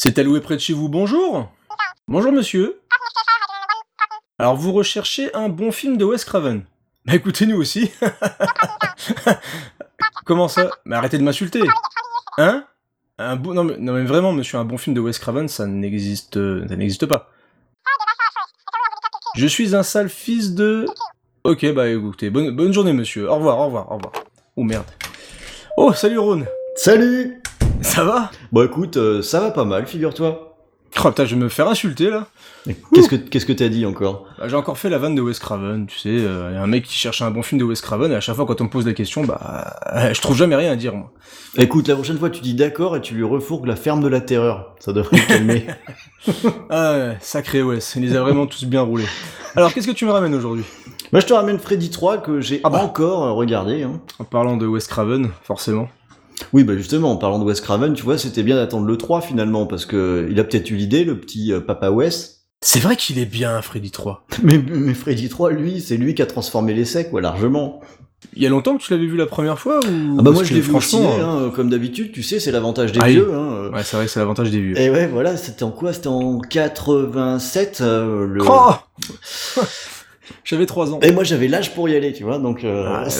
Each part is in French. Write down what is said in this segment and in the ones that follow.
C'est alloué près de chez vous, bonjour. Bonjour monsieur. Alors vous recherchez un bon film de Wes Craven. Bah écoutez nous aussi. Comment ça? Mais arrêtez de m'insulter. Hein? Un bon... non, mais, non mais vraiment monsieur, un bon film de Wes Craven ça n'existe... ça n'existe pas. Je suis un sale fils de... Ok bah écoutez, bonne, journée monsieur, au revoir, au revoir, au revoir. Oh merde. Oh salut Ron Salut Ça va Bon écoute, euh, ça va pas mal, figure-toi. Oh putain, je vais me faire insulter là Qu'est-ce que qu'est-ce que t'as dit encore Bah, j'ai encore fait la vanne de Wes Craven, tu sais, euh, y a un mec qui cherche un bon film de Wes Craven, et à chaque fois quand on me pose la question, bah, euh, je trouve jamais rien à dire, moi. Écoute, la prochaine fois tu dis d'accord et tu lui refourgues la ferme de la terreur. Ça devrait le calmer. Ah ouais, sacré Wes, il les a vraiment tous bien roulés. Alors, qu'est-ce que tu me ramènes aujourd'hui? Moi je te ramène Freddy 3 que j'ai Ah bah. encore regardé. Hein. En parlant de Wes Craven, forcément. Oui, bah justement, en parlant de Wes Craven, tu vois, c'était bien d'attendre le 3 finalement, parce que il a peut-être eu l'idée, le petit euh, papa Wes. C'est vrai qu'il est bien, Freddy 3. Mais, mais Freddy 3, lui, c'est lui qui a transformé l'essai, quoi, largement. Il y a longtemps que tu l'avais vu la première fois ou... Ah bah moi je l'ai vu au franchement, ciné, euh, hein, comme d'habitude, tu sais, c'est l'avantage des Ah oui. vieux. Hein. euh. Ouais, c'est vrai c'est l'avantage des vieux. Et ouais, voilà, c'était en quoi? C'était en 87. euh, le... Oh J'avais 3 ans. Et moi j'avais l'âge pour y aller, tu vois, donc euh, Ah, bah,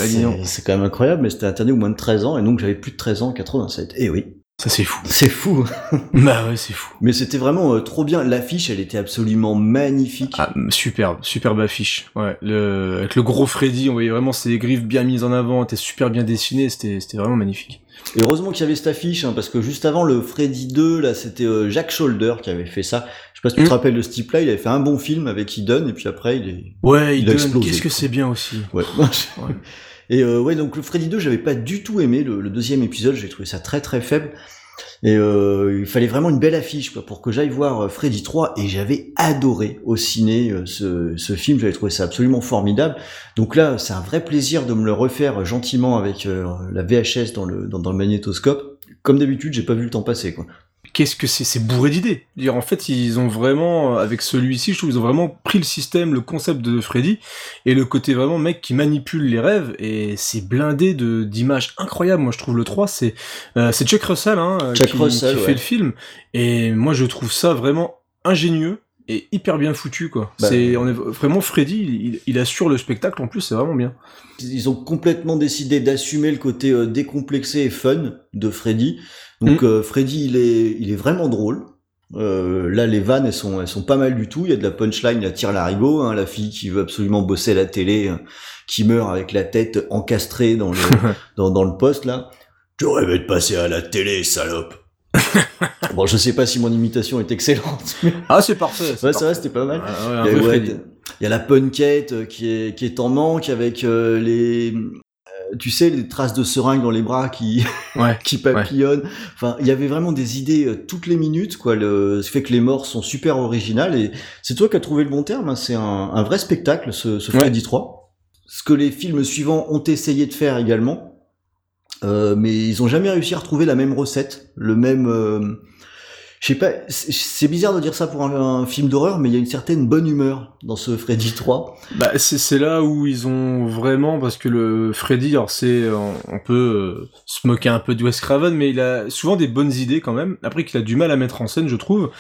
c'est quand même incroyable, mais c'était interdit au moins de 13 ans, et donc j'avais plus de 13 ans en 87. Et oui, Ça c'est fou. c'est fou. Bah ouais, c'est fou. Mais c'était vraiment euh, trop bien, l'affiche elle était absolument magnifique. Ah, superbe, superbe affiche. Ouais, le, avec le gros Freddy, on voyait vraiment ses griffes bien mises en avant, était super bien dessiné, c'était, c'était vraiment magnifique. Et heureusement qu'il y avait cette affiche, hein, parce que juste avant le Freddy 2, là c'était euh, Jack Shoulder qui avait fait ça. Je sais pas si tu te rappelles de ce type-là, il avait fait un bon film avec Eden, et puis après il est... Ouais, il, a explosé. qu'est-ce que c'est bien aussi. Ouais. Et euh, ouais, donc le Freddy 2, j'avais pas du tout aimé le, le deuxième épisode, j'ai trouvé ça très très faible. Et euh, il fallait vraiment une belle affiche quoi, pour que j'aille voir euh, Freddy 3 et j'avais adoré au ciné euh, ce, ce film, j'avais trouvé ça absolument formidable. Donc là, c'est un vrai plaisir de me le refaire gentiment avec euh, la VHS dans le, dans, dans le magnétoscope. Comme d'habitude, j'ai pas vu le temps passer quoi. Qu'est-ce que c'est C'est bourré d'idées. Dire en fait, ils ont vraiment, avec celui-ci, je trouve, ils ont vraiment pris le système, le concept de Freddy, et le côté vraiment mec qui manipule les rêves, et c'est blindé de d'images incroyables. Moi, je trouve le 3, c'est euh, c'est Chuck Russell, hein, Chuck qui, Russell, qui ouais. fait le film, et moi, je trouve ça vraiment ingénieux et hyper bien foutu, quoi. Bah, c'est, on est vraiment Freddy, il, il assure le spectacle en plus, c'est vraiment bien. Ils ont complètement décidé d'assumer le côté euh, décomplexé et fun de Freddy. Donc Mm. euh, Freddy, il est, il est vraiment drôle. Euh, là, les vannes, elles sont, elles sont pas mal du tout. Il y a de la punchline, il y a tire larigot, hein, la fille qui veut absolument bosser à la télé, hein, qui meurt avec la tête encastrée dans le, dans, dans le poste là. Tu rêvais de passer à la télé, salope. bon, je sais pas si mon imitation est excellente, mais ah, c'est parfait. ouais, ça va, c'était pas mal. Ah, ouais, Il y, a, vrai ouais, Freddy. il y a la punkette euh, qui est, qui est en manque avec euh, les, euh, tu sais, les traces de seringue dans les bras qui, Ouais. qui papillonnent. Enfin, il y avait vraiment des idées toutes les minutes, quoi. Le, ce fait que les morts sont super originales et c'est toi qui as trouvé le bon terme. hein. C'est un, un vrai spectacle, ce, ce Ouais. Freddy 3. Ce que les films suivants ont essayé de faire également. Euh, mais ils ont jamais réussi à retrouver la même recette, le même. euh, je sais pas, c'est bizarre de dire ça pour un, film d'horreur, mais il y a une certaine bonne humeur dans ce Freddy 3. Bah, c'est là où ils ont vraiment parce que le Freddy, alors c'est on, peut euh, se moquer un peu de Wes Craven, mais il a souvent des bonnes idées quand même. Après qu'il a du mal à mettre en scène, je trouve.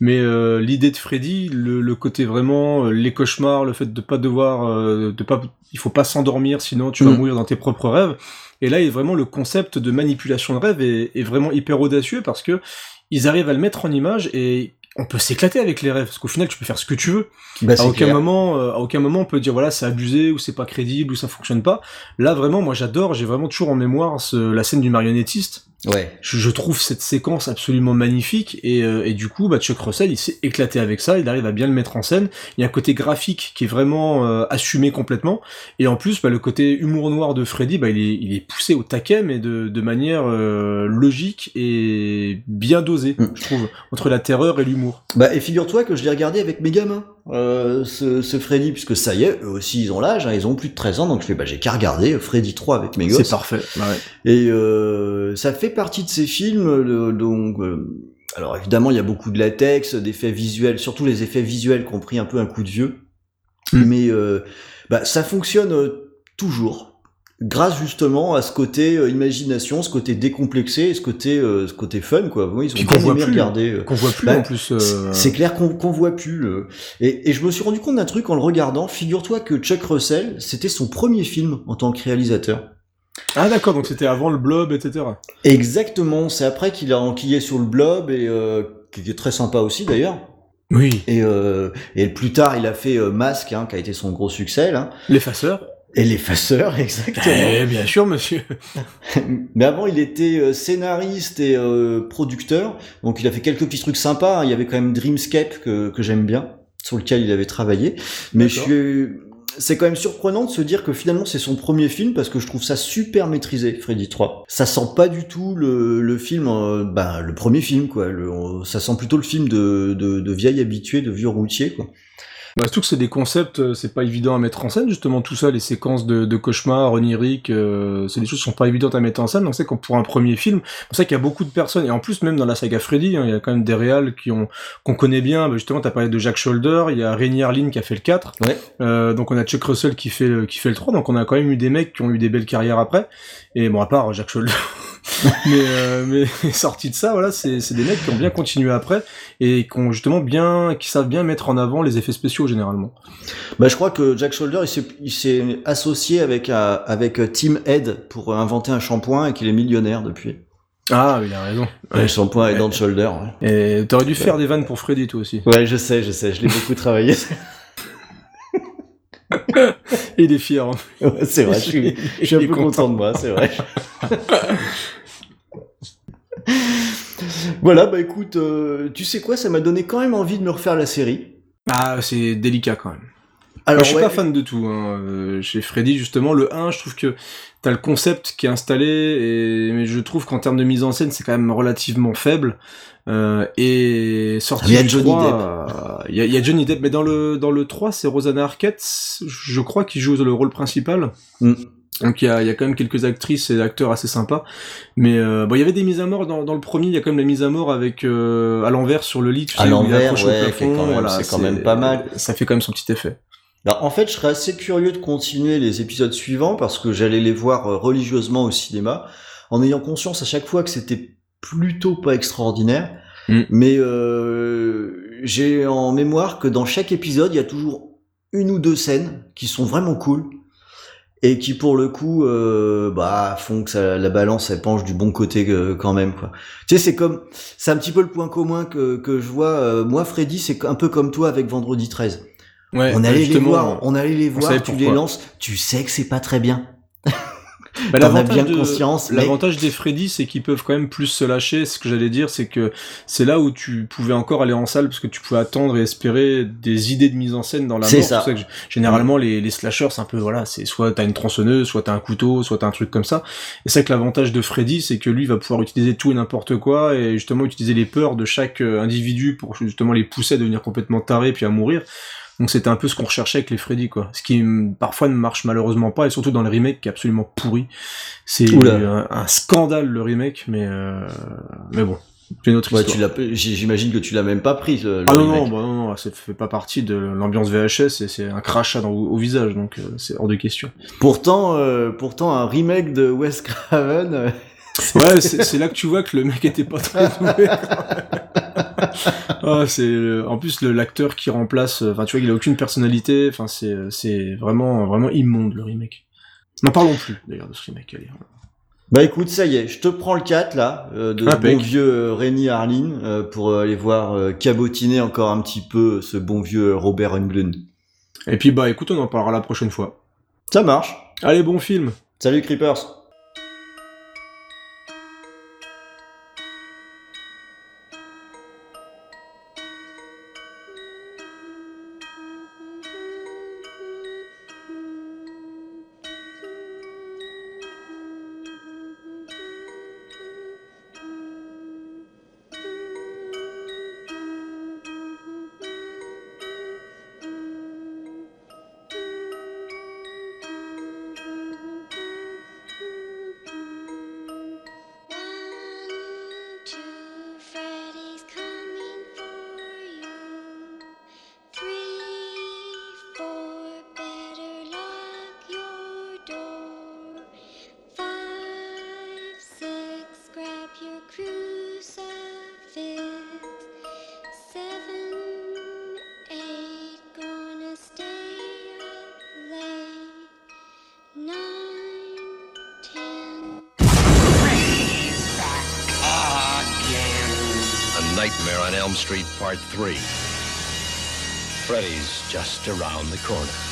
Mais euh, l'idée de Freddy, le, le côté vraiment les cauchemars, le fait de pas devoir, de pas, il faut pas s'endormir, sinon tu vas Mm. mourir dans tes propres rêves. Et là, a vraiment le concept de manipulation de rêve est, est vraiment hyper audacieux parce que ils arrivent à le mettre en image et on peut s'éclater avec les rêves. Parce qu'au final tu peux faire ce que tu veux. Bah, à aucun moment euh, à aucun moment on peut dire voilà c'est abusé ou c'est pas crédible ou ça fonctionne pas. Là vraiment moi j'adore. J'ai vraiment toujours en mémoire ce- la scène du marionnettiste Ouais. je, je trouve cette séquence absolument magnifique et, euh, et du coup bah, Chuck Russell il s'est éclaté avec ça il arrive à bien le mettre en scène il y a un côté graphique qui est vraiment euh, assumé complètement et en plus bah, le côté humour noir de Freddy bah, il, est, il est poussé au taquet mais de, de manière euh, logique et bien dosée Mm. je trouve entre la terreur et l'humour Bah, et figure-toi que je l'ai regardé avec mes gamins, euh, ce, ce Freddy, puisque ça y est, eux aussi ils ont l'âge, hein, ils ont plus de 13 ans, donc je fais, bah, j'ai qu'à regarder Freddy 3 avec mes c'est gosses. parfait Bah ouais. Et euh, ça fait partie de ces films, le- donc, euh, alors évidemment il y a beaucoup de latex, d'effets visuels, surtout les effets visuels qui ont pris un peu un coup de vieux, Mm. mais euh, bah, ça fonctionne euh, toujours. Grâce justement à ce côté euh, imagination, ce côté décomplexé, ce côté euh, ce côté fun quoi. Oui, ils ont Puis bien qu'on voit plus, regarder. euh, Qu'on voit plus Bah, en plus. euh, C'est clair qu'on qu'on voit plus. le- Et, et je me suis rendu compte d'un truc en le regardant. Figure-toi que Chuck Russell, c'était son premier film en tant que réalisateur. Ah d'accord, donc c'était avant le blob, etc. Exactement. C'est après qu'il a enquillé sur le blob et euh, qui est très sympa aussi d'ailleurs. Oui. Et, euh, et plus tard, il a fait euh, Masque, hein, qui a été son gros succès. L'effaceur. Et l'effaceur, exactement. Eh bien sûr, monsieur. Mais avant, il était euh, scénariste et euh, producteur, donc il a fait quelques petits trucs sympas. hein. Il y avait quand même Dreamscape que, que j'aime bien, sur lequel il avait travaillé. Mais je suis... c'est quand même surprenant de se dire que finalement c'est son premier film parce que je trouve ça super maîtrisé, Freddy 3. Ça sent pas du tout le, le film, euh, bah, le premier film quoi. Le- ça sent plutôt le film de, de, de vieil habitué, de vieux routier quoi. Bah, surtout que c'est des concepts, euh, c'est pas évident à mettre en scène, justement, tout ça, les séquences de, de cauchemars, oniriques, euh, c'est des choses qui sont pas évidentes à mettre en scène, donc c'est qu'on pour un premier film, c'est pour ça qu'il y a beaucoup de personnes, et en plus, même dans la saga Freddy, hein, il y a quand même des réals qui ont, qu'on connaît bien, bah, justement, t'as parlé de Jack Shoulder, il y a Rainy Harlin qui a fait le 4, Ouais. euh, donc on a Chuck Russell qui fait, le, qui fait le 3, donc on a quand même eu des mecs qui ont eu des belles carrières après, et bon, à part Jack Shoulder. mais, euh, mais sorti de ça, voilà, c'est des mecs qui ont bien continué après et qui ont justement bien, qui savent bien mettre en avant les effets spéciaux généralement. Bah, je crois que Jack Shoulder, il s'est, associé avec, euh, avec euh, Team Head pour euh, inventer un shampoing et qu'il est millionnaire depuis. Ah, il a raison. Le shampoing Head and Shoulder. Ouais. Et t'aurais dû faire des vannes pour Freddy toi aussi. ouais, je sais, je sais, je l'ai beaucoup travaillé. Et il est fier. hein. Ouais, c'est vrai, je suis, je suis un peu content. content de moi, c'est vrai. Voilà, bah écoute, euh, tu sais quoi, ça m'a donné quand même envie de me refaire la série. Ah, c'est délicat quand même. Alors, Moi, je suis ouais, pas fan de tout. Hein. euh, Chez Freddy, justement, le 1, je trouve que t'as le concept qui est installé, et... mais je trouve qu'en termes de mise en scène, c'est quand même relativement faible. Euh, et sorti Il y a du Johnny 3, euh, Il y, a- il y a Johnny Depp, mais dans le, dans le 3, c'est Rosanna Arquette, je crois, qui joue le rôle principal. Mm. Donc il y a, y a quand même quelques actrices et acteurs assez sympas. Mais euh, bon, il y avait des mises à mort dans, dans le premier, il y a quand même la mise à mort avec euh, à l'envers sur le lit, tu À sais, l'envers, ouais, quand voilà, c'est quand même pas mal. Ça fait quand même son petit effet. Alors, en fait, je serais assez curieux de continuer les épisodes suivants parce que j'allais les voir euh, religieusement au cinéma, en ayant conscience à chaque fois que c'était plutôt pas extraordinaire. Mm. Mais euh, j'ai en mémoire que dans chaque épisode, il y a toujours une ou deux scènes qui sont vraiment cool et qui, pour le coup, euh, bah, font que ça- la balance elle penche du bon côté euh, quand même. Quoi. Tu sais, c'est comme, c'est un petit peu le point commun que que je vois. euh, moi, Freddy, c'est un peu comme toi avec Vendredi 13 Ouais, on allait les voir, on allait les voir, tu pourquoi. les lances, tu sais que c'est pas très bien. Bah, l'avantage bien de- conscience, mais- L'avantage des Freddy, c'est qu'ils peuvent quand même plus se lâcher. Ce que j'allais dire, c'est que c'est là où tu pouvais encore aller en salle parce que tu pouvais attendre et espérer des idées de mise en scène dans la C'est mort. ça. pour que généralement, les, les slashers, c'est un peu voilà, c'est soit t'as une tronçonneuse, soit t'as un couteau, soit t'as un truc comme ça. Et c'est vrai que l'avantage de Freddy, c'est que lui va pouvoir utiliser tout et n'importe quoi et justement utiliser les peurs de chaque euh, individu pour justement les pousser à devenir complètement tarés puis à mourir. Donc c'était un peu ce qu'on recherchait avec les Freddy, quoi. Ce qui parfois ne marche malheureusement pas, et surtout dans le remake qui est absolument pourri. C'est un, un scandale le remake, mais euh, mais bon, c'est une autre Ouais, histoire. j'imagine que tu l'as même pas pris. Le, ah non non, remake. bah non non, ça fait pas partie de l'ambiance VHS et c'est un crachat dans, au visage, donc euh, c'est hors de question. Pourtant, euh, pourtant, un remake de Wes Craven. euh, Ouais, c'est c'est là que tu vois que le mec était pas très doué. ah, c'est en plus le- l'acteur qui remplace, euh, enfin tu vois, il a aucune personnalité. Enfin c'est c'est vraiment vraiment immonde le remake. N'en parlons plus d'ailleurs de ce remake. Allez. Bah écoute, ça y est, je te prends le 4 là, euh, de Impec. bon vieux euh, Rémi Harlin, euh, pour euh, aller voir euh, cabotiner encore un petit peu ce bon vieux Robert Englund. Et puis bah écoute, on en parlera la prochaine fois. Ça marche. Allez, bon film. Salut Creepers. Nightmare on Elm Street Part 3. Freddy's just around the corner.